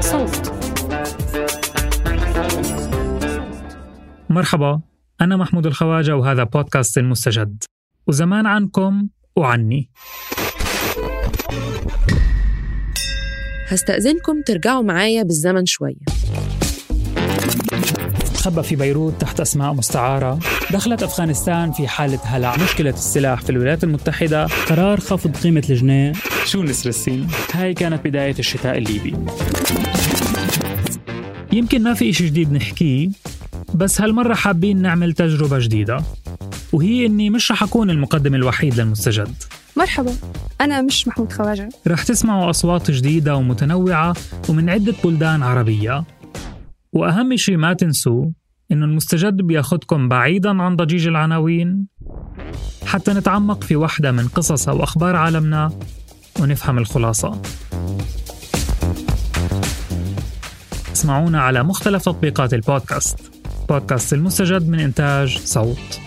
صوت. مرحبا أنا محمود الخواجة وهذا بودكاست المستجد. وزمان عنكم وعني. هستأذنكم ترجعوا معايا بالزمن شوية. تخبى في بيروت تحت أسماء مستعارة. دخلت أفغانستان في حالة هلع. مشكلة السلاح في الولايات المتحدة. قرار خفض قيمة الجنيه شو نسر السين هاي كانت بداية الشتاء الليبي. يمكن ما في إشي جديد نحكيه بس هالمرة حابين نعمل تجربة جديدة. وهي إني مش رح أكون المقدم الوحيد للمستجد. مرحبا. أنا مش محمود خواجة. رح تسمعوا أصوات جديدة ومتنوعة ومن عدة بلدان عربية. وأهم شيء ما تنسوا إنه المستجد بياخدكم بعيدا عن ضجيج العناوين حتى نتعمق في واحدة من قصص أو أخبار عالمنا ونفهم الخلاصة. اسمعونا على مختلف تطبيقات البودكاست. بودكاست المستجد من إنتاج صوت.